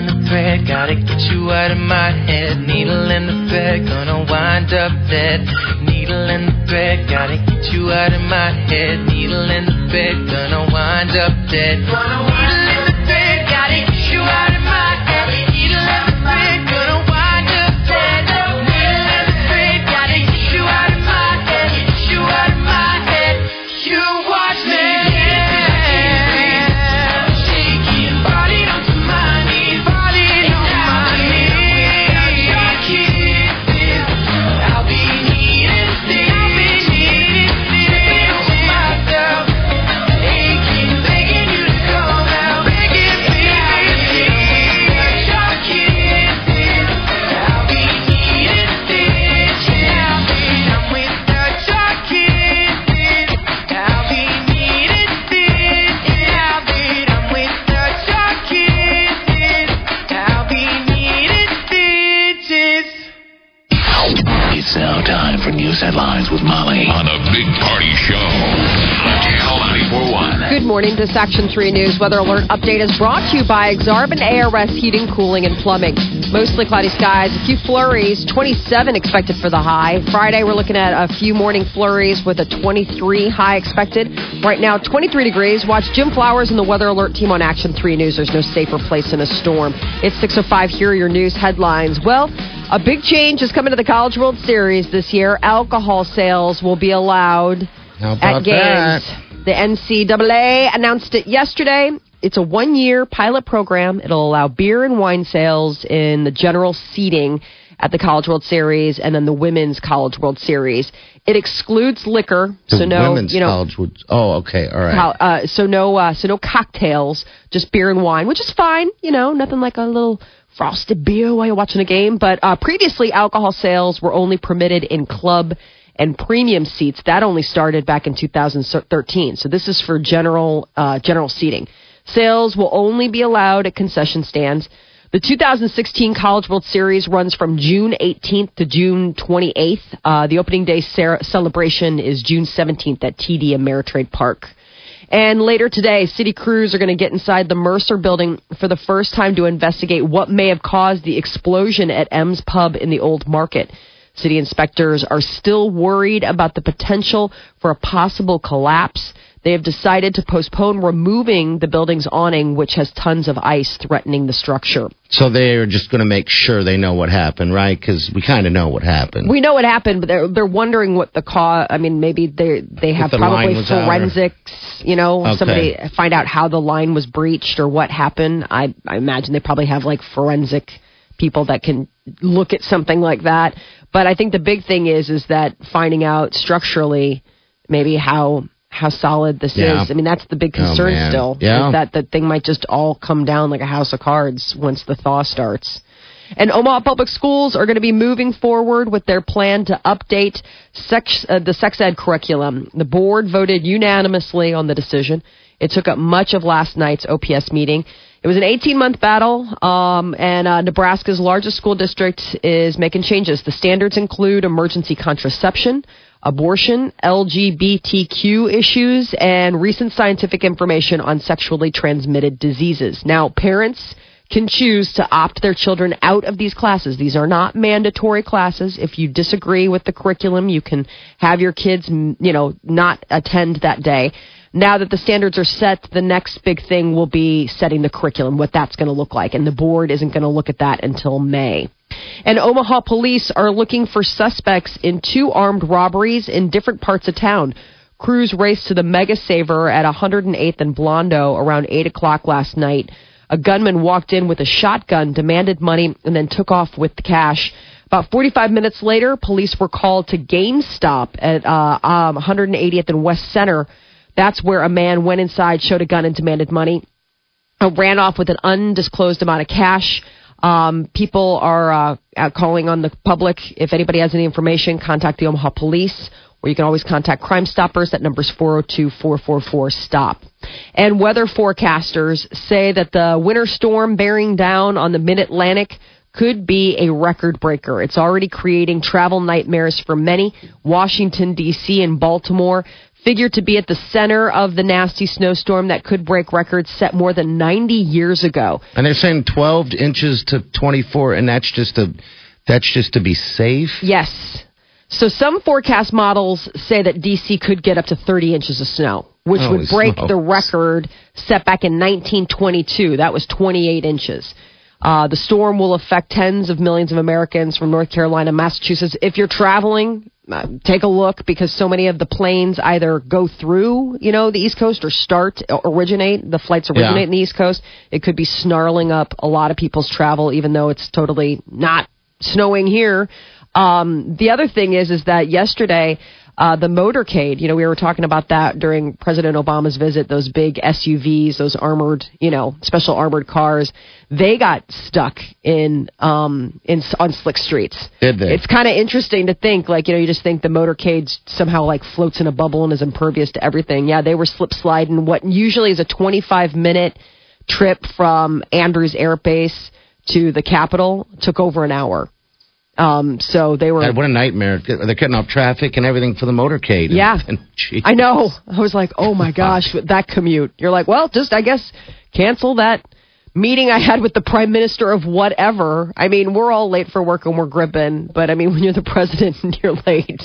In the thread, gotta get you out of my head. Needle in the thread, gonna wind up dead. Needle in the thread, gotta get you out of my head. Needle in the thread, gonna wind up dead. Needle in This Action 3 News weather alert update is brought to you by Exarban ARS Heating, Cooling, and Plumbing. Mostly cloudy skies, a few flurries, 27 expected for the high. Friday, we're looking at a few morning flurries with a 23 high expected. Right now, 23 degrees. Watch Jim Flowers and the weather alert team on Action 3 News. There's no safer place in a storm. It's 6.05. Here are your news headlines. Well, a big change is coming to the College World Series this year. Alcohol sales will be allowed at games. that? The NCAA announced it yesterday. It's a one year pilot program. It'll allow beer and wine sales in the general seating at the College World Series and then the Women's College World Series. It excludes liquor, The so no, women's you know, college would. Oh, okay, all right. uh, so no, uh, so no cocktails, just beer and wine, which is fine. You know, nothing like a little frosted beer while you're watching a game. But uh, previously, alcohol sales were only permitted in club and premium seats. That only started back in 2013. So this is for general uh, general seating. Sales will only be allowed at concession stands. The 2016 College World Series runs from June 18th to June 28th. Uh, the opening day celebration is June 17th at TD Ameritrade Park. And later today, city crews are going to get inside the Mercer building for the first time to investigate what may have caused the explosion at M's Pub in the Old Market. City inspectors are still worried about the potential for a possible collapse. They have decided to postpone removing the building's awning, which has tons of ice threatening the structure. So they're just going to make sure they know what happened, right? Because we kind of know what happened. We know what happened, but they're they're wondering what the cause. I mean, maybe they they have the probably out or- forensics. You know, Okay. somebody find out how the line was breached or what happened. I I imagine they probably have like forensic people that can look at something like that. But I think the big thing is is that finding out structurally maybe how how solid this Yeah. is. I mean, that's the big Oh, concern man. still. Yeah. That the thing might just all come down like a house of cards once the thaw starts. And Omaha Public Schools are going to be moving forward with their plan to update sex, uh, the sex ed curriculum. The board voted unanimously on the decision. It took up much of last night's OPS meeting. It was an 18 month battle, um, and uh, Nebraska's largest school district is making changes. The standards include emergency contraception, abortion, LGBTQ issues, and recent scientific information on sexually transmitted diseases. Now, parents can choose to opt their children out of these classes. These are not mandatory classes. If you disagree with the curriculum, you can have your kids, you know, not attend that day. Now that the standards are set, the next big thing will be setting the curriculum, what that's going to look like. And the board isn't going to look at that until May. And Omaha police are looking for suspects in two armed robberies in different parts of town. Crews raced to the Mega Saver at 108th and Blondo around 8 o'clock last night. A gunman walked in with a shotgun, demanded money, and then took off with the cash. About 45 minutes later, police were called to GameStop at uh, um, 180th and West Center. That's where a man went inside, showed a gun, and demanded money. Uh, ran off with an undisclosed amount of cash. Um, people are uh, calling on the public. If anybody has any information, contact the Omaha Police, or you can always contact Crime Stoppers. That number's 402-444-STOP. And weather forecasters say that the winter storm bearing down on the Mid-Atlantic could be a record breaker. It's already creating travel nightmares for many. Washington, D.C. and Baltimore figure to be at the center of the nasty snowstorm that could break records set more than 90 years ago. And they're saying 12 inches to 24, and that's just to that's just to be safe. Yes. So some forecast models say that DC could get up to 30 inches of snow, which Holy would break smokes. the record set back in 1922. That was 28 inches. Uh, the storm will affect tens of millions of Americans from North Carolina, Massachusetts. If you're traveling, uh, take a look because so many of the planes either go through, you know, the East Coast or start, or originate. The flights originate Yeah. in the East Coast. It could be snarling up a lot of people's travel, even though it's totally not snowing here. Um, the other thing is, is that yesterday, uh, the motorcade, you know, we were talking about that during President Obama's visit, those big SUVs, those armored, you know, special armored cars, they got stuck in, um, in, on slick streets. Did they? It's kind of interesting to think, like, you know, you just think the motorcade somehow like floats in a bubble and is impervious to everything. Yeah, they were slip sliding what usually is a 25 minute trip from Andrews Air Base to the Capitol took over an hour. Um, so they were. God, what a nightmare! They're cutting off traffic and everything for the motorcade. Yeah. And, geez. I know. I was like, oh my gosh, that commute. You're like, well, just I guess cancel that meeting I had with the prime minister of whatever. I mean, we're all late for work and we're gripping, but I mean, when you're the president and you're late,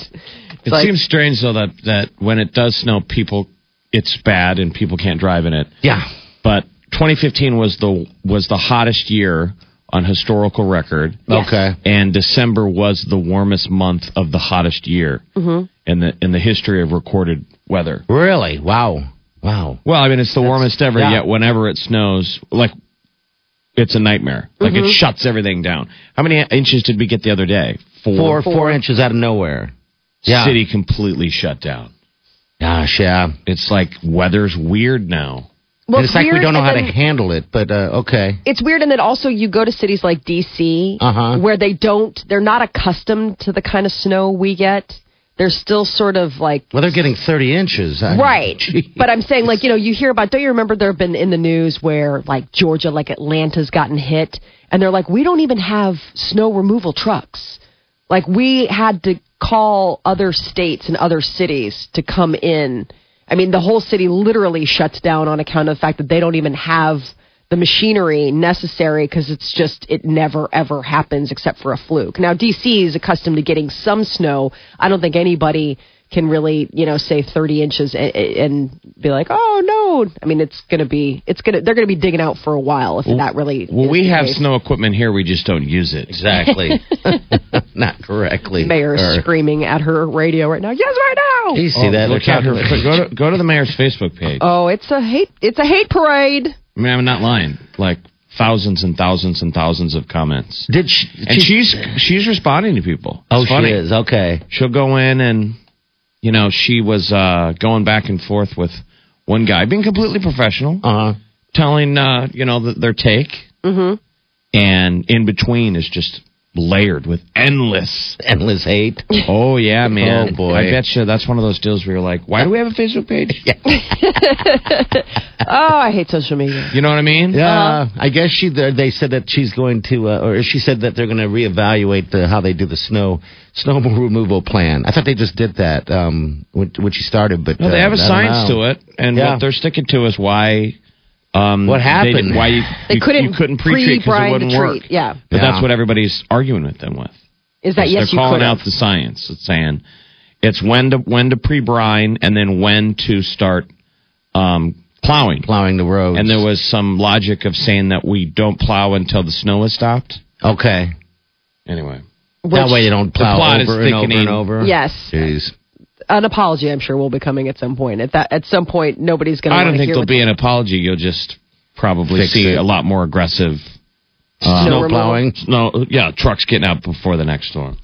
It like, seems strange though that that when it does snow, people it's bad and people can't drive in it. Yeah. But 2015 was the was the hottest year on historical record. Yes. Okay. And December was the warmest month of the hottest year Mm-hmm. in the in the history of recorded weather. Really? Wow. Wow. Well, I mean, it's the warmest ever. yeah. Yet, whenever it snows, like it's a nightmare. Like Mm-hmm. it shuts everything down. How many inches did we get the other day? Four, four inches out of nowhere. Yeah. City completely shut down. Gosh, yeah. It's like weather's weird now. Well, And it's like we don't know how to handle it, but uh, okay. it's weird and then also you go to cities like DC Uh-huh. where they don't they're not accustomed to the kind of snow we get. They're still sort of like Well, they're getting 30 inches. I- Right. Gee. But I'm saying, like, you know, you hear about, don't you remember there have been in the news where, like, Georgia, like Atlanta's gotten hit, and they're like, we don't even have snow removal trucks. Like, we had to call other states and other cities to come in. I mean, the whole city literally shuts down on account of the fact that they don't even have the machinery necessary because it's just, it never ever happens except for a fluke. Now, DC is accustomed to getting some snow. I don't think anybody can really, you know, say 30 inches and, and be like, oh no. I mean, it's going to be, it's going to, they're going to be digging out for a while if that really. Well, we have case. snow equipment here. We just don't use it. Exactly. Not correctly. Mayor Or- screaming at her radio right now. Yes, right now. You see oh, that? Oh, Look They're at her. Go to go to the mayor's Facebook page. Oh, it's a hate, it's a hate parade. I mean, I'm not lying. Like thousands and thousands and thousands of comments. Did she? And she's she's responding to people. Oh, funny. she is. Okay. She'll go in and you know she was uh, going back and forth with one guy, being completely professional, Uh huh. telling uh, you know th- their take, mm-hmm. and in between is just layered with endless. Endless hate. Oh yeah, man. Oh, boy. I bet you that's one of those deals where you're like, why do we have a Facebook page? Oh, I hate social media. You know what I mean? Yeah, I guess she. They said that she's going to, uh, or she said that they're going to reevaluate the, how they do the snow snow removal plan. I thought they just did that um, when, when she started, but No, they uh, have a I don't science know. to it, and Yeah. what they're sticking to is why. Um, What happened? didn't- why you, They you, couldn't, you couldn't pre-treat because it pre-brine wouldn't the work. treat. Yeah. But Yeah. that's what everybody's arguing with them with. Is that yes, they're you calling could out the science. It's saying it's when to when to pre-brine and then when to start um, plowing. plowing the roads. And there was some logic of saying that we don't plow until the snow has stopped. okay. Anyway, that way they don't plow plot is over and over and over. Yes. Jeez. An apology, I'm sure, will be coming at some point. At that, at some point, nobody's going to. I don't think there'll be an apology. You'll just probably Fix see it. a lot more aggressive Snow Snow plowing. No, yeah, trucks getting out before the next storm.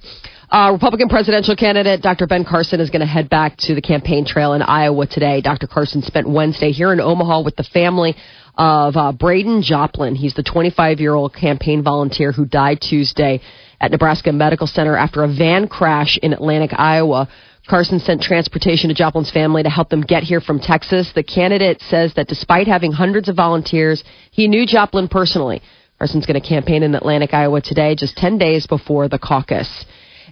Uh, Republican presidential candidate Dr. Ben Carson is going to head back to the campaign trail in Iowa today. Dr. Carson spent Wednesday here in Omaha with the family of uh, Braden Joplin. He's the 25 year old campaign volunteer who died Tuesday at Nebraska Medical Center after a van crash in Atlantic, Iowa. Carson sent transportation to Joplin's family to help them get here from Texas. The candidate says that despite having hundreds of volunteers, he knew Joplin personally. Carson's going to campaign in Atlantic, Iowa today, just 10 days before the caucus.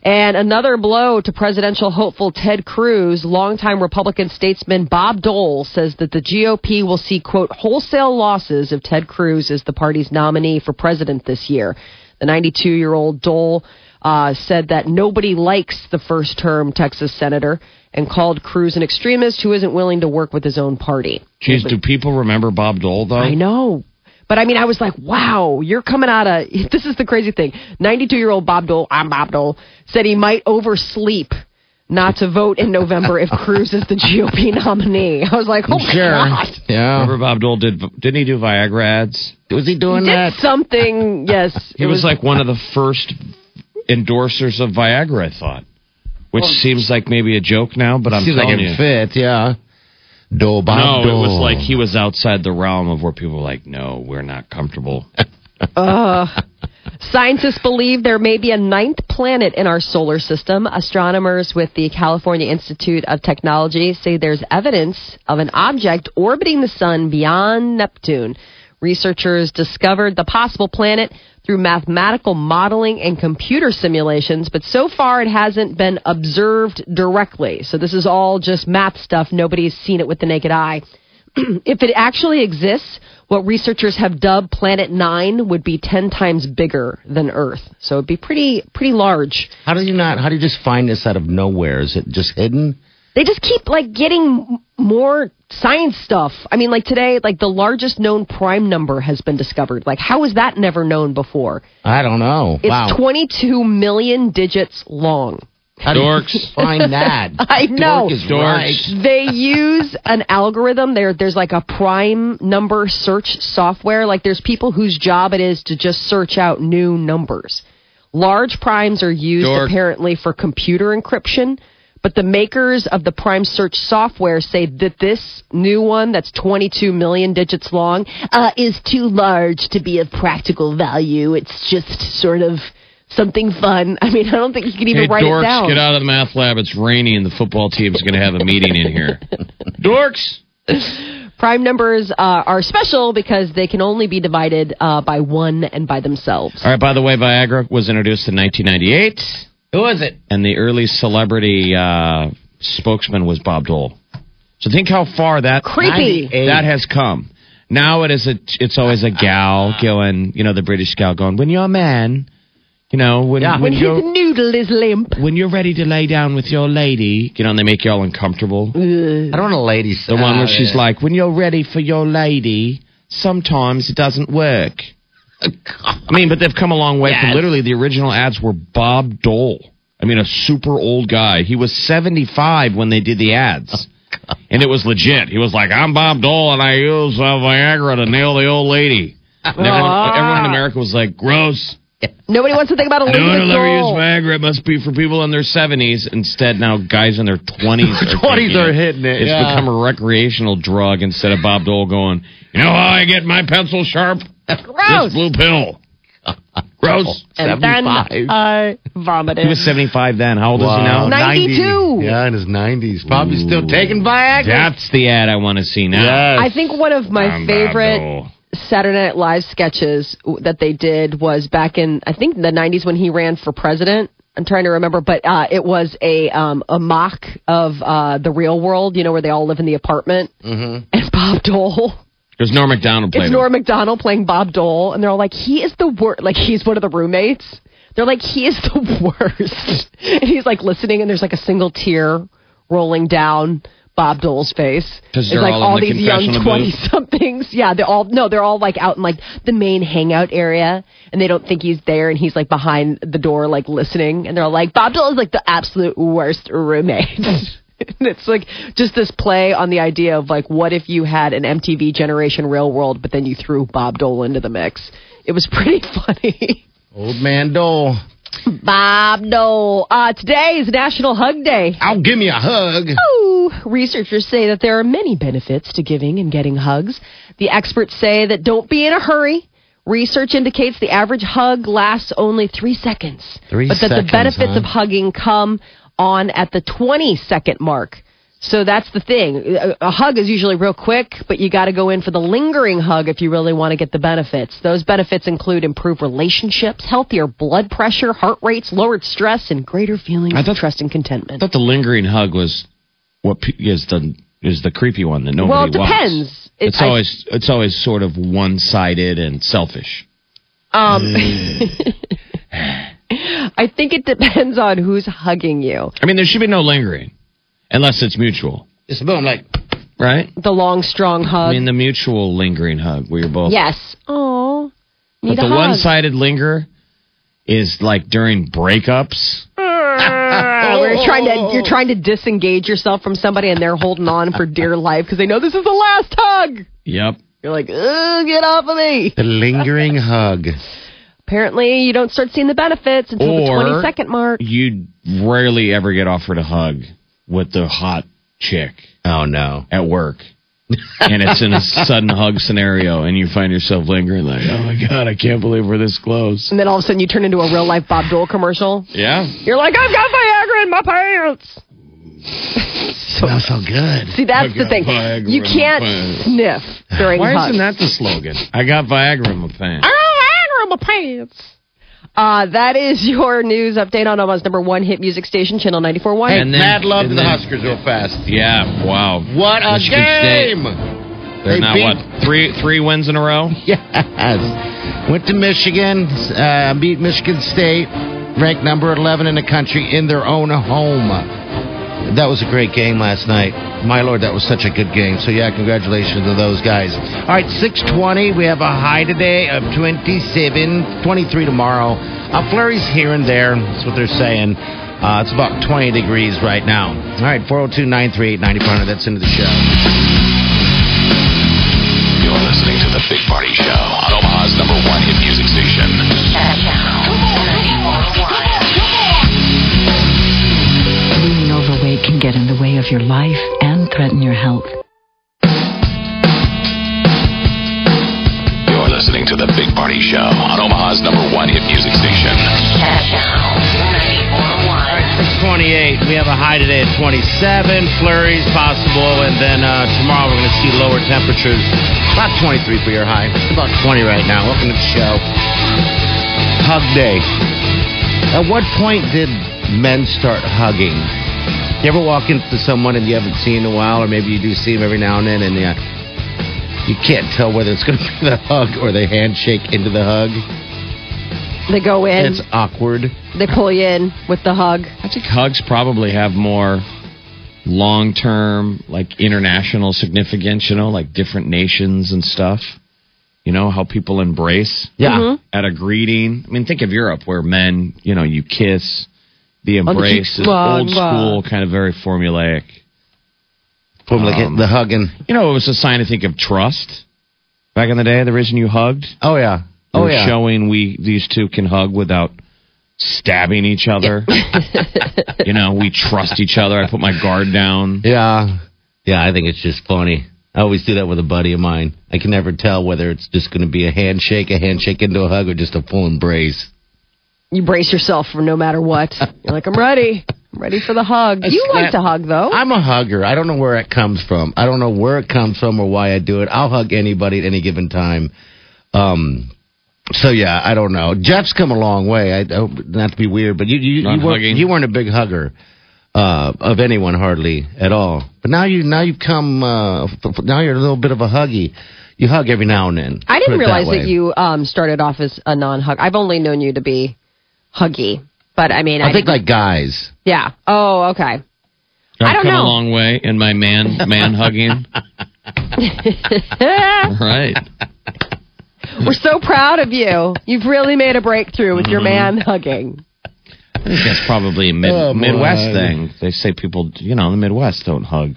And another blow to presidential hopeful Ted Cruz. Longtime Republican statesman Bob Dole says that the GOP will see, quote, wholesale losses if Ted Cruz is the party's nominee for president this year. The 92 year old Dole uh, said that nobody likes the first term Texas senator and called Cruz an extremist who isn't willing to work with his own party. Jeez, do people remember Bob Dole though? I know. But I mean, I was like, wow, you're coming out of. This is the crazy thing. 92 year old Bob Dole, I'm Bob Dole, said he might oversleep not to vote in November if Cruz is the GOP nominee. I was like, oh my Sure. God. Yeah. Remember Bob Dole did? Didn't he do Viagra ads? Was he doing Did that? something, yes. He it was, like one of the first endorsers of Viagra, I thought. Which seems like maybe a joke now, but I'm Seems like it you. fit, yeah. Dole Bob no, Dole. it was like he was outside the realm of where people were like, no, we're not comfortable. uh, Scientists believe there may be a ninth planet in our solar system. Astronomers with the California Institute of Technology say there's evidence of an object orbiting the sun beyond Neptune. Researchers discovered the possible planet through mathematical modeling and computer simulations, but so far it hasn't been observed directly. So this is all just math stuff. Nobody's seen it with the naked eye. if it actually exists, what researchers have dubbed Planet Nine would be ten times bigger than Earth. So it'd be pretty pretty large. How do you not? How do you just find this out of nowhere? Is it just hidden? They just keep like getting more science stuff. I mean, like today, like the largest known prime number has been discovered. Like, how was that never known before? I don't know. It's wow. 22 million digits long. How do Dorks. find that? I know. Dork is Dorks. right. they use an algorithm. There, there's like a prime number search software. Like there's people whose job it is to just search out new numbers. Large primes are used Dork. apparently for computer encryption, but the makers of the prime search software say that this new one that's 22 million digits long uh, is too large to be of practical value. It's just sort of something fun. I mean, I don't think you can even hey, write dorks, it down. get out of the math lab. It's rainy and the football team's going to have a meeting in here. dorks. Prime numbers uh, are special because they can only be divided uh, by one and by themselves. All right, by the way, Viagra was introduced in 1998, Who is it? and the early celebrity uh, spokesman was Bob Dole. So think how far that Creepy. that has come. Now it is a it's always a gal going, you know, the British gal going, when you're a man, you know, when Yeah. when When his noodle is limp. when you're ready to lay down with your lady, you know, and they make you all uncomfortable. I don't want a lady. The one where she's like, when you're ready for your lady, sometimes it doesn't work. I mean, but they've come a long way from Yes. literally the original ads were Bob Dole. I mean, a super old guy. He was 75 when they did the ads. And it was legit. He was like, I'm Bob Dole and I use uh, Viagra to nail the old lady. And everyone, everyone in America was like, gross. Nobody wants to think about No one Elizabeth will ever use Viagra. It must be for people in their 70s. Instead, now guys in their 20s are 20s are hitting it, It's yeah. become a recreational drug instead of Bob Dole going, you know how I get my pencil sharp? Gross. This blue pill. Gross. And then 75. I vomited. He was 75 then. How old is he now? Wow. 92. Yeah, in his 90s. Probably still taking Viagra. That's the ad I want to see now. Yes. I think one of my I'm favorite Saturday Night Live sketches that they did was back in I think the 90s when he ran for president. I'm trying to remember, but uh, it was a um, a mock of uh, the real world, you know, where they all live in the apartment. Mm-hmm. And Bob Dole, There's Norm Macdonald playing it's Norm Macdonald playing Bob Dole, and they're all like, he is the worst. Like he's one of the roommates. They're like, he is the worst. and he's like listening, and there's like a single tear rolling down Bob Dole's face. It's like all in the these young twenty somethings. Yeah, they're all no, they're all like out in like the main hangout area, and they don't think he's there, and he's like behind the door, like listening, and they're all like, Bob Dole is like the absolute worst roommate. And it's like just this play on the idea of like, what if you had an MTV Generation Real World, but then you threw Bob Dole into the mix? It was pretty funny. Old man Dole. Bob Dole. Uh, today is National Hug Day. I'll give me a hug. Researchers say that there are many benefits to giving and getting hugs. The experts say that don't be in a hurry. Research indicates the average hug lasts only three seconds. Three but that the benefits huh? of hugging come on at the 20 second mark. So that's the thing. A, a hug is usually real quick, but you got to go in for the lingering hug if you really want to get the benefits. Those benefits include improved relationships, healthier blood pressure, heart rates, lowered stress, and greater feelings I thought- of trust and contentment. I thought the lingering hug was what is the is the creepy one that nobody Well, it wants. depends. It- It's I- always it's always sort of one sided and selfish. Um, I think it depends on who's hugging you. I mean, there should be no lingering unless it's mutual, Just boom, like right? The long, strong hug. I mean, the mutual lingering hug where you're both. yes. Oh, But the hug. one sided linger is like during breakups. Where you're trying to you're trying to disengage yourself from somebody and they're holding on for dear life because they know this is the last hug. Yep. You're like, Ugh, get off of me. the lingering hug. Apparently, you don't start seeing the benefits until the 20 second mark. You rarely ever get offered a hug with the hot chick Oh no. at work. and it's in a sudden hug scenario, and you find yourself lingering, like, oh my God, I can't believe we're this close. And then all of a sudden, you turn into a real life Bob Dole commercial. Yeah. You're like, I've got Viagra in my pants. so, Smells so good. see, that's the thing. Viagra You can't sniff during Why hugs. isn't that the slogan? I got Viagra in my pants. My pants. Uh, that is your news update on Omaha's number one hit music station, Channel 94.1. And then- Mad love to and the then- Huskers real fast. Yeah, wow. What a Michigan State. game! They're They now beat- what three three wins in a row. Yes. Went to Michigan, uh, beat Michigan State, ranked number 11 in the country in their own home. That was a great game last night. My lord, that was such a good game. So yeah, congratulations to those guys. All right, 620. We have a high today of 27, 23 tomorrow. Uh, flurries here and there. That's what they're saying. Uh, it's about 20 degrees right now. All right, 402 938 9400. That's into the show. You're listening to the Big Party Show on Omaha's number one hit music station. Can get in the way of your life and threaten your health. You're listening to the Big Party Show on Omaha's number one hit music station. 628. We have a high today at 27. Flurries possible. And then uh, tomorrow we're going to see lower temperatures. About 23 for your high. It's about 20 right now. Welcome to the show. Hug day. At what point did men start hugging? You ever walk into someone and you haven't seen in a while, or maybe you do see them every now and then, and uh, you can't tell whether it's going to be the hug or the handshake into the hug? They go in, It's awkward. they pull you in with the hug. I think hugs probably have more long term, like international significance, you know, like different nations and stuff. You know, how people embrace Yeah. at a greeting. I mean, think of Europe where men, you know, you kiss, the On the embrace cheeks. is old school, kind of very formulaic. Boom, like Um, the hugging. You know, it was a sign, I think, of trust back in the day. The reason you hugged, Oh, yeah. Oh, yeah. showing we these two can hug without stabbing each other. you know, we trust each other. I put my guard down. Yeah. Yeah, I think it's just funny. I always do that with a buddy of mine. I can never tell whether it's just going to be a handshake, a handshake into a hug, or just a full embrace. You brace yourself for no matter what. You're like, I'm ready. I'm ready for the hug. You like to hug, though. I'm a hugger. I don't know where it comes from. I don't know where it comes from or why I do it. I'll hug anybody at any given time. Um, so yeah, I don't know. Jeff's come a long way. I, I hope not to be weird, but you you, Not you, weren't, you weren't a big hugger uh, of anyone hardly at all. But now you now you've come. Uh, f- f- now you're a little bit of a huggy. You hug every now and then. I didn't realize that, way. you um, started off as a non-hug. I've only known you to be huggy, but I mean, I, I think like guys. yeah. Oh, okay. I've I don't come know. a long way in my man man hugging. right. We're so proud of you. You've really made a breakthrough with Mm-hmm. your man hugging. I think that's probably a mid, Oh. Midwest thing. They say people, you know, in the Midwest don't hug.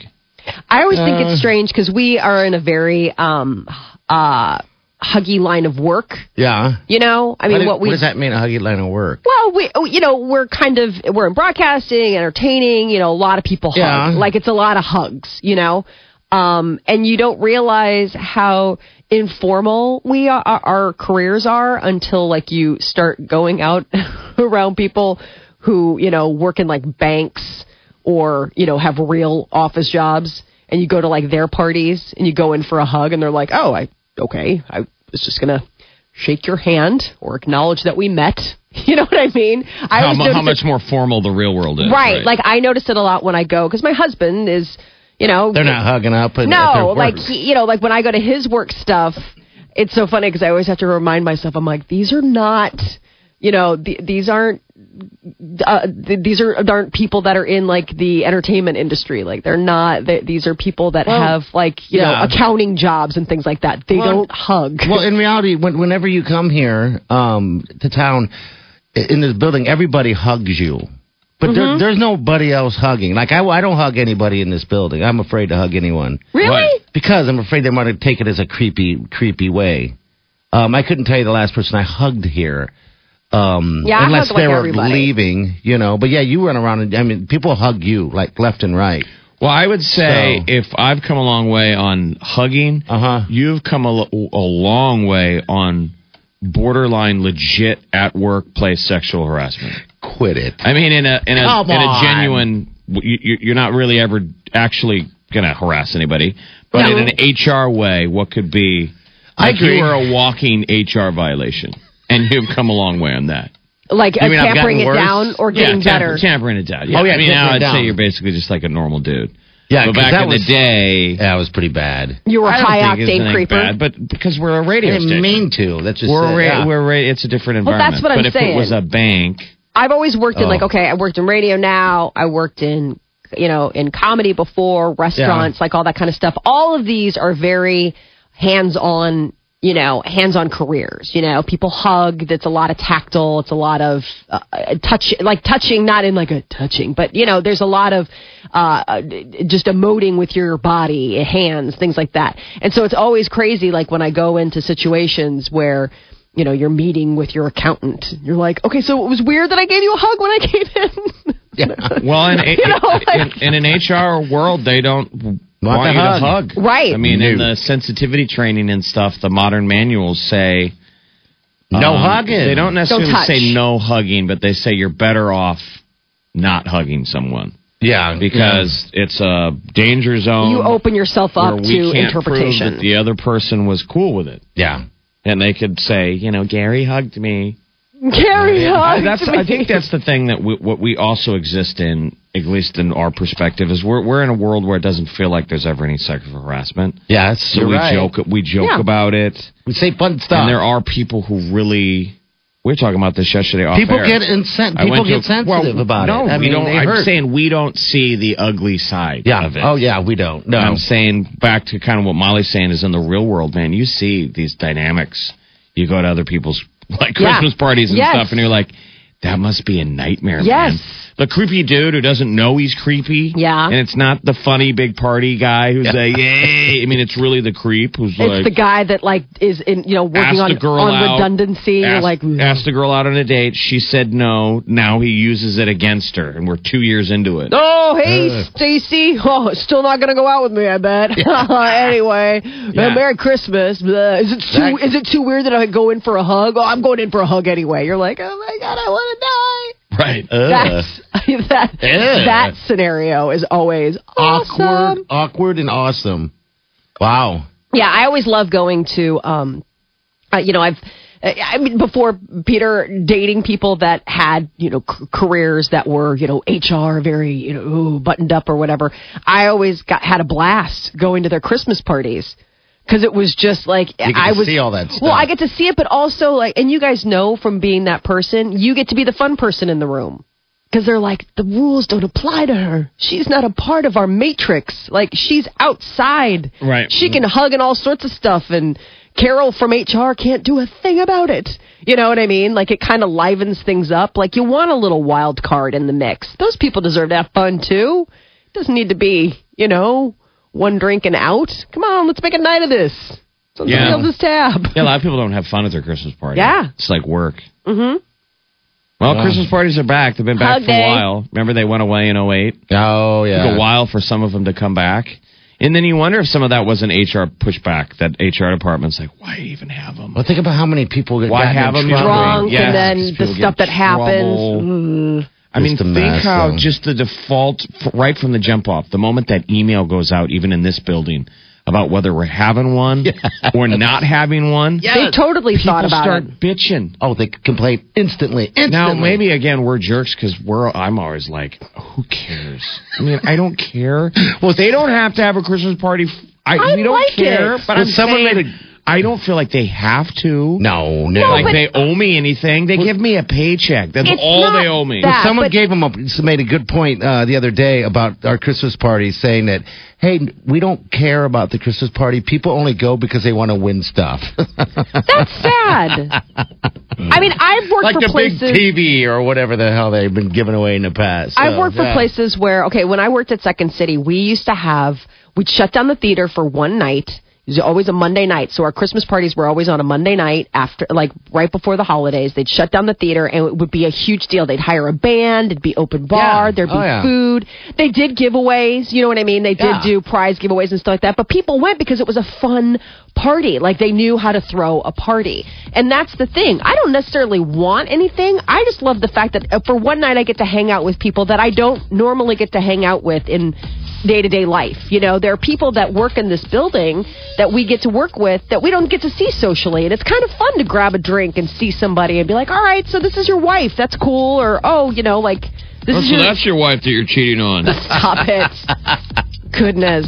I always think Uh. it's strange because we are in a very um, uh, huggy line of work. Yeah. You know, I mean, what, what we what does that mean? A huggy line of work? well, we, oh, you know, we're kind of we're in broadcasting, entertaining. You know, a lot of people hug. Yeah. Like it's a lot of hugs. You know, um, and you don't realize how informal we are, our, our careers are until like you start going out around people who you know work in like banks or you know have real office jobs, and you go to like their parties and you go in for a hug, and they're like, oh, I okay, I was just gonna shake your hand or acknowledge that we met. You know what I mean? I How, always mu- how it- much more formal the real world is. right, Like I notice it a lot when I go because my husband is, you know, They're not hugging up. And no, like he, you know, like when I go to his work stuff, it's so funny because I always have to remind myself. I'm like, these are not, you know, th- these aren't. Uh, th- these are aren't people that are in like the entertainment industry. Like they're not. They, these are people that Well, have like you yeah. know accounting jobs and things like that. They Well, don't hug. well, in reality, when, whenever you come here um, to town, in this building, everybody hugs you. But Mm-hmm. there, there's nobody else hugging. Like, I, I don't hug anybody in this building. I'm afraid to hug anyone. really? What? Because I'm afraid they might take it as a creepy, creepy way. Um, I couldn't tell you the last person I hugged here. Um, Yeah, unless they were everybody. leaving, you know. But yeah, you run around and I mean, people hug you like left and right. Well, I would say So- if I've come a long way on hugging, Uh huh. you've come a, lo- a long way on borderline legit at workplace sexual harassment. Quit it. I mean, in a in a in a genuine, you, you- you're not really ever actually going to harass anybody, but No. in an HR way, what could be? I Like agree. you are a walking HR violation, and you've come a long way on that. Like uh, You mean I've tampering it worse? down or getting better? yeah, tamper- better? tampering it down. Yeah. Oh, yeah, I mean now I'd it say you're basically just like a normal dude. Yeah, but 'cause back that in was- the day, That was pretty bad. You were a I high octane creeper. Bad, but because we're a radio didn't station, mean to. That's just we're a ra- yeah. we're ra- it's a different environment. Well, environment. that's what I'm but if saying. it was a bank, I've always worked in Oh. like okay, I worked in radio now, I worked in you know in comedy before, restaurants, like all that kind of stuff. All of these are very hands-on, you know, hands-on careers. You know, people hug. That's a lot of tactile. It's a lot of uh, touch, like touching, not in like a touching, but you know, there's a lot of uh, uh, just emoting with your body, hands, things like that. And so it's always crazy, like when I go into situations where you know, you're meeting with your accountant. You're like, okay, so it was weird that I gave you a hug when I came in. Yeah. well, in, You know, like- in, in an HR world, they don't want, the you hug. to hug. Right. I mean, in the sensitivity training and stuff, the modern manuals say no um, hugging. They don't necessarily touch. say no hugging, but they say you're better off not hugging someone Yeah, because it's a danger zone. you open yourself where up we to can't prove interpretation. that the other person was cool with it, yeah. and they could say, you know, Gary hugged me. Gary I, that's. I think that's the thing that we, what we also exist in, at least in our perspective, is we're we're in a world where it doesn't feel like there's ever any sexual harassment. Yeah, So you're we right. joke we joke Yeah. about it, We say fun stuff. and there are people who really. We were talking about this yesterday. Off people air. get incent. People went to- get sensitive well, about no, it. I we mean, don't. they I'm hurt. saying we don't see the ugly side yeah. of it. Oh yeah, we don't. No. I'm saying back to kind of what Molly's saying is in the real world, man. You see these dynamics. You go to other people's like Yeah. Christmas parties and Yes. stuff, and you're like, that must be a nightmare, Yes. man. The creepy dude who doesn't know he's creepy. Yeah. And it's not the funny big party guy who's like, yay. I mean, it's really the creep who's like it's like, the guy that like is in you know working on a girl on out, redundancy. You're asked, like, "Mm." asked a girl out on a date. She said no. Now he uses it against her, and we're two years into it. Oh, hey, Stacy. Oh, still not gonna go out with me, I bet. anyway, uh, Merry Christmas. Blah. Is it too? That- Is it too weird that I go in for a hug? Oh, I'm going in for a hug anyway. You're like, oh my god, I want to die. Right. That's that. Ugh. That scenario is always awkward, awesome. awkward, and awesome. Wow. Yeah, I always love going to, um, uh, you know, I've, I mean, before Peter dating people that had, you know, c- careers that were, you know, HR, very, you know, ooh, buttoned up or whatever. I always got had a blast going to their Christmas parties because it was just like You get I to was see all that stuff. Well, I get to see it, but also like, and you guys know from being that person, you get to be the fun person in the room. Because they're like, the rules don't apply to her. She's not a part of our matrix. Like, she's outside. Right. She can hug and all sorts of stuff, and Carol from HR can't do a thing about it. You know what I mean? Like, it kind of livens things up. Like, you want a little wild card in the mix. Those people deserve to have fun, too. It doesn't need to be, you know, one drink and out. Come on, let's make a night of this. Somebody Yeah. else's tab. Yeah, a lot of people don't have fun at their Christmas party. Yeah. It's like work. Mm-hmm. Well, Christmas parties are back. They've been back Hug for day. a while. Remember they went away in 08? Oh, yeah. It yeah. took a while for some of them to come back. And then you wonder if some of that was an HR pushback. That HR department's like, why even have them? Well, think about how many people get Why gotten in have 'em. Drunk Yes, and then the stuff get that happens. Mm. I mean, think mess, how though. just the default, right from the jump off, the moment that email goes out, even in this building, about whether we're having one or not having one, They totally people thought about start it. bitching. Oh, they complain instantly. instantly. Now, maybe again, we're jerks because we're. I'm always like, who cares? I mean, I don't care. Well, they don't have to have a Christmas party. f- I, I we don't like care. it. But Well, I'm someone saying, made a- I don't feel like they have to. No, no. like they owe me anything. They give me a paycheck. That's all they owe me. that. Someone gave them a made a good point uh, the other day about our Christmas party, saying that hey, we don't care about the Christmas party. People only go because they want to win stuff. That's sad. I mean, I've worked like for the places. big TV or whatever the hell they've been giving away in the past. I've So, worked for places where, okay, when I worked at Second City, we used to have, we'd shut down the theater for one night. It was always a Monday night. So our Christmas parties were always on a Monday night after, like, right before the holidays. They'd shut down the theater and it would be a huge deal. They'd hire a band, it'd be open bar, Yeah. there'd be Oh, yeah. food. They did giveaways, you know what I mean? They did Yeah. do prize giveaways and stuff like that. But people went because it was a fun party. Like they knew how to throw a party. And that's the thing. I don't necessarily want anything. I just love the fact that uh, for one night I get to hang out with people that I don't normally get to hang out with in day to day life. You know, there are people that work in this building that we get to work with that we don't get to see socially. And it's kind of fun to grab a drink and see somebody and be like, all right, so this is your wife. That's cool. Or, oh, you know, like, this oh, is your. That's your wife that you're cheating on. Stop it. Goodness.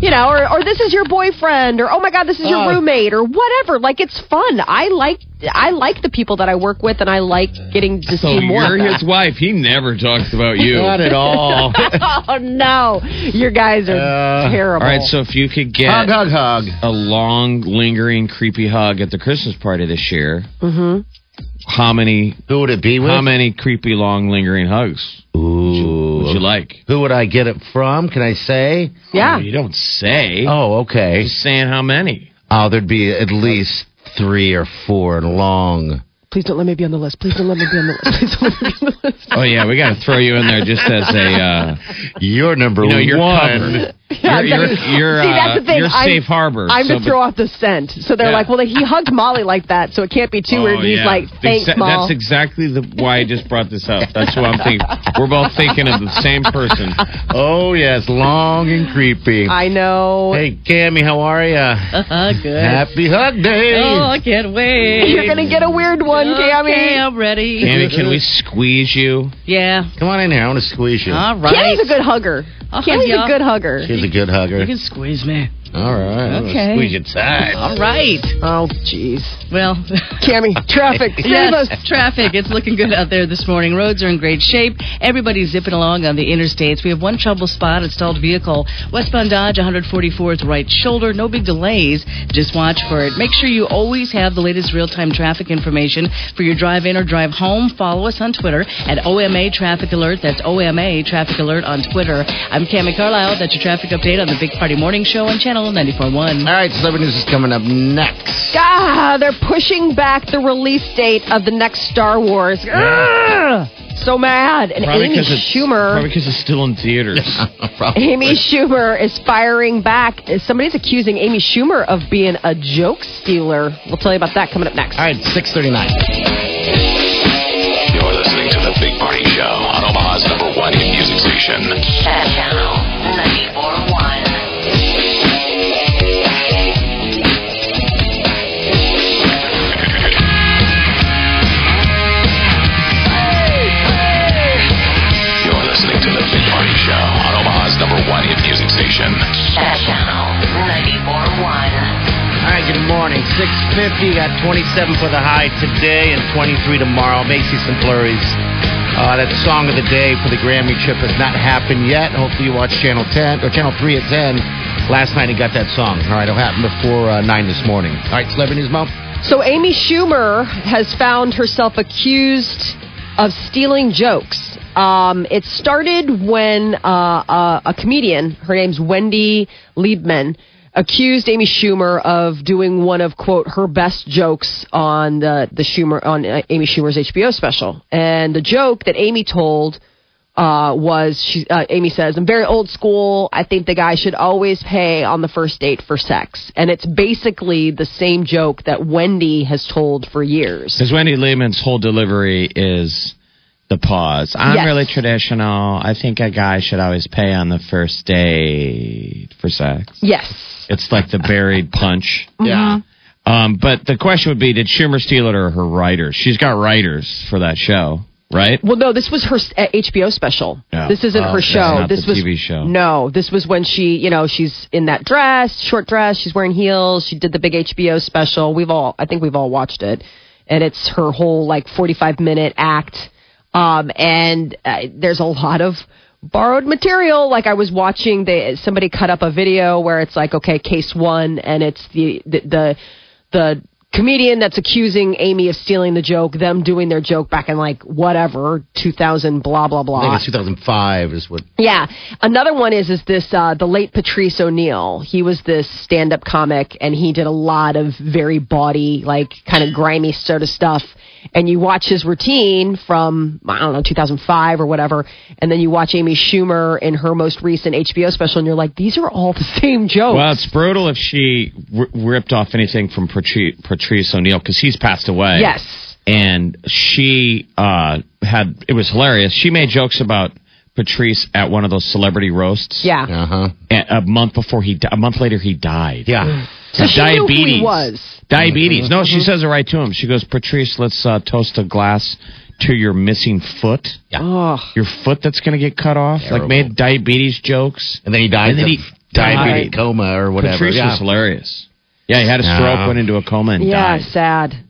You know, or, or this is your boyfriend, or oh my God, this is your Oh. roommate, or whatever. Like it's fun. I like I like the people that I work with, and I like getting to So see more. you're of that. his wife. He never talks about you. Not at all. oh no, your guys are Uh, terrible. All right, so if you could get hug, hug, hug. a long, lingering, creepy hug at the Christmas party this year, hmm how many Who would it be with? how many creepy, long, lingering hugs Ooh. Would you like? Who would I get it from? Can I say? Yeah. Oh, you don't say. Oh, okay. Just saying how many. Oh, there'd be at least three or four long. Please don't let me be on the list. Please don't let me be on the list. Please don't let me be on the list. Oh yeah, we got to throw you in there just as a. Uh, You're number you know, you're one. Yeah, You're, you're, you're, See, that's uh, the thing. you're I'm- safe harbor. I'm so, to throw off the scent. So they're Yeah. like, well, he hugged Molly like that, so it can't be too Oh, weird. He's like, thanks, Exa- Mom. That's exactly the why I just brought this up. That's what I'm thinking. We're both thinking of the same person. Oh yes, long and creepy. I know. Hey, Cammy, how are you? Uh, good. Happy Hug Day. Oh, I can't wait. You're gonna get a weird one, Okay, Cammy. I'm ready. Annie, can we squeeze you? Yeah. Come on in here. I want to squeeze you. All right. Cammy's a good hugger. I'll Cammy's ya. a good hugger. She's a good hugger. You can squeeze me. All right. I'm gonna Okay. Squeeze you tight. All right. Oh, jeez. Well, Cammy, traffic. Save yes, us. traffic. It's looking good out there this morning. Roads are in great shape. Everybody's zipping along on the interstates. We have one trouble spot, a stalled vehicle. Westbound Dodge, 144th right shoulder. No big delays. Just watch for it. Make sure you always have the latest real-time traffic information for your drive in or drive home. Follow us on Twitter at OMA Traffic Alert. That's OMA Traffic Alert on Twitter. I'm Cami Carlisle. That's your traffic update on the Big Party Morning Show on Channel 94.1. All right, celebrity news is coming up next. Ah, they're pushing back the release date of the next Star Wars. Ugh, so mad. And Probably Amy because it's Schumer. Probably because it's still in theaters. Amy Schumer is firing back. Somebody's accusing Amy Schumer of being a joke stealer. We'll tell you about that coming up next. All right, six thirty-nine. You're listening to The Big Party Show on Omaha's number one hit music station. Channel 94.1. 650, got 27 for the high today and 23 tomorrow. May see some flurries. Uh, that song of the day for the Grammy trip has not happened yet. Hopefully you watch Channel 10 or Channel 3 at 10. Last night he got that song. All right, it'll happen before uh, 9 this morning. All right, celebrity news, Mo. So Amy Schumer has found herself accused of stealing jokes. Um, it started when uh, uh, a comedian, her name's Wendy Liebman, accused Amy Schumer of doing one of quote her best jokes on the the Schumer on uh, Amy Schumer's HBO special. And the joke that Amy told uh, was she uh, Amy says, "I'm very old school. I think the guy should always pay on the first date for sex." And it's basically the same joke that Wendy has told for years. Because Wendy Liebman's whole delivery is the pause. I'm Yes. really traditional. I think a guy should always pay on the first date for sex. Yes. It's like the buried punch. Yeah. Um, but the question would be, did Schumer steal it or her writers? She's got writers for that show, right? Well, no, this was her uh, HBO special. Yeah. This isn't Oh, her show. Not this the was TV show. No, this was when she, you know, she's in that dress, short dress. She's wearing heels. She did the big HBO special. We've all, I think we've all watched it, and it's her whole like forty-five minute act. Um, and uh, there's a lot of borrowed material. Like I was watching, they somebody cut up a video where it's like, okay, case one, and it's the the the, the comedian that's accusing Amy of stealing the joke, them doing their joke back in like whatever 2000 blah blah I blah. think it's 2005 is what. Yeah. Another one is is this uh the late Patrice O'Neal. He was this stand up comic and he did a lot of very bawdy, like kind of grimy sort of stuff. And you watch his routine from I don't know, two thousand five or whatever, and then you watch Amy Schumer in her most recent HBO special and you're like, These are all the same jokes. Well, it's brutal if she r- ripped off anything from Patrice, Patrice O'Neal because he's passed away. yes. and she uh, had it was hilarious. She made jokes about Patrice at one of those celebrity roasts. Yeah. Uh huh. a, a month before he, di- a month later, he died. Yeah. So she knew who he was. Diabetes. No, she says it right to him. She goes, Patrice, let's uh, toast a glass to your missing foot. Oh. Your foot that's going to get cut off. Terrible. Like made diabetes jokes. And then he died And then of he diabetic died. coma or whatever. Patrice yeah. was hilarious. Yeah, he had a Yeah. stroke, went into a coma, and died. Yeah, died. sad.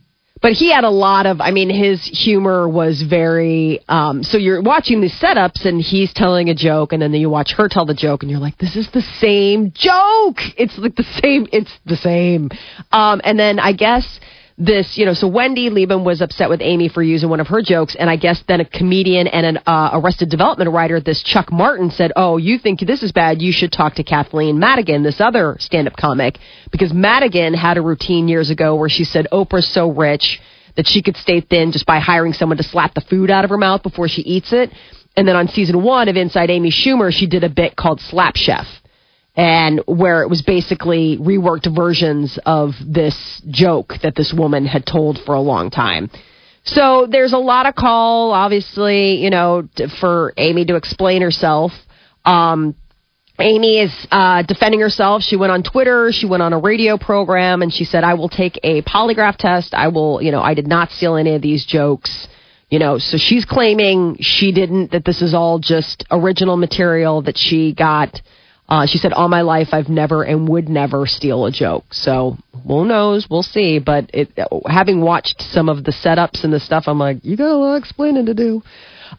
But he had a lot of, I mean, his humor was very, um, so you're watching these setups and he's telling a joke and then you watch her tell the joke and you're like, this is the same joke. It's like the same, it's the same. Um, and then I guess this, you know, so Wendy Liebman was upset with Amy for using one of her jokes, and I guess then a comedian and an uh, Arrested Development writer, this Chuck Martin, said, "Oh, you think this is bad? You should talk to Kathleen Madigan, this other stand-up comic, because Madigan had a routine years ago where she said Oprah's so rich that she could stay thin just by hiring someone to slap the food out of her mouth before she eats it." And then on season one of Inside Amy Schumer, she did a bit called Slap Chef and where it was basically reworked versions of this joke that this woman had told for a long time. So there's a lot of call, obviously, you know, for Amy to explain herself. Um, Amy is uh, defending herself. She went on Twitter. She went on a radio program, and she said, "I will take a polygraph test. I will, you know, I did not steal any of these jokes." You know, so she's claiming she didn't. That this is all just original material that she got. Uh, she said, "All my life, I've never and would never steal a joke." So who knows? We'll see. But it, having watched some of the setups and the stuff, I'm like, you got a lot of explaining to do.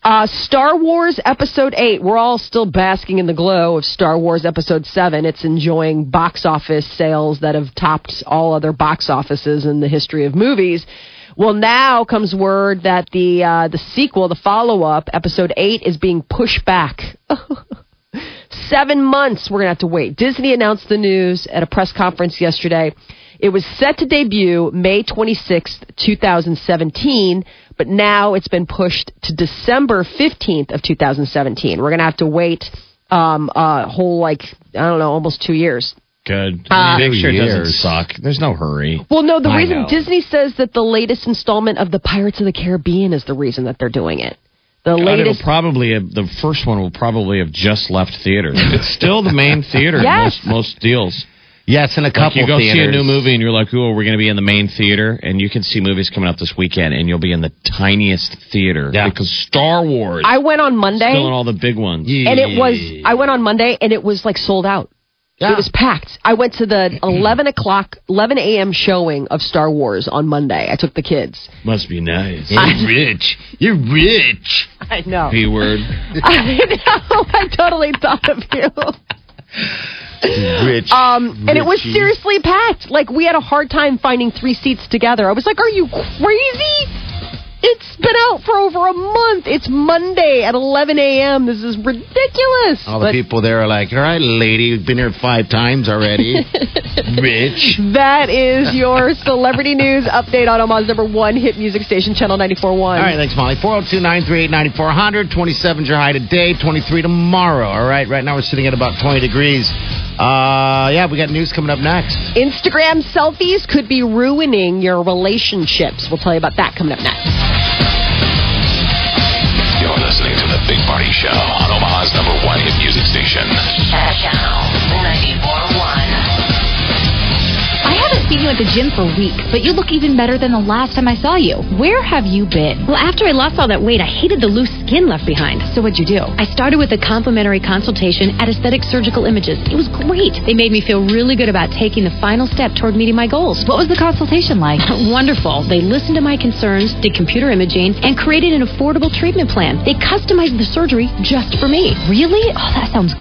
Uh, Star Wars Episode 8. We're all still basking in the glow of Star Wars Episode 7. It's enjoying box office sales that have topped all other box offices in the history of movies. Well, now comes word that the uh, the sequel, the follow up, Episode 8, is being pushed back. Seven months we're going to have to wait. Disney announced the news at a press conference yesterday. It was set to debut May 26th, 2017, but now it's been pushed to December 15th of 2017. We're going to have to wait um, a whole, like, I don't know, almost two years. Good. Uh, Make sure it doesn't suck. There's no hurry. Well, no, the I reason know. Disney says that the latest installment of the Pirates of the Caribbean is the reason that they're doing it. The God, it'll latest. probably have, the first one will probably have just left theaters. It's still the main theater in Yes. most most deals. Yes, in a couple. Like couple you go see a new movie and you're like, "Oh, we're going to be in the main theater," and you can see movies coming out this weekend, and you'll be in the tiniest theater Yeah. because Star Wars I went on Monday. still in all the big ones. yeah. and it was I went on Monday and it was like sold out. Yeah. It was packed. I went to the eleven o'clock, eleven a.m. showing of Star Wars on Monday. I took the kids. Must be nice. You're rich. You're rich. I know. P word. I know. I totally thought of you. Rich. Um, and it was seriously packed. Like we had a hard time finding three seats together. I was like, "Are you crazy?" It's been out for over a month. It's Monday at 11 a.m. This is ridiculous. All the But people there are like, all right, lady, you've been here five times already. Bitch. that is your celebrity news update on Omaha's number one hit music station, Channel 94.1. All right, thanks, Molly. 402 938 9400. 27 is your high today, 23 tomorrow. All right, right now we're sitting at about 20 degrees. Uh, yeah, we got news coming up next. Instagram selfies could be ruining your relationships. We'll tell you about that coming up next. You're listening to The Big Party Show on Omaha's number one hit music station. Channel 94.1. Seen you at the gym for weeks, but you look even better than the last time I saw you. Where have you been? Well, after I lost all that weight, I hated the loose skin left behind. So what'd you do? I started with a complimentary consultation at Aesthetic Surgical Images. It was great. They made me feel really good about taking the final step toward meeting my goals. What was the consultation like? Wonderful. They listened to my concerns, did computer imaging, and created an affordable treatment plan. They customized the surgery just for me. Really? Oh, that sounds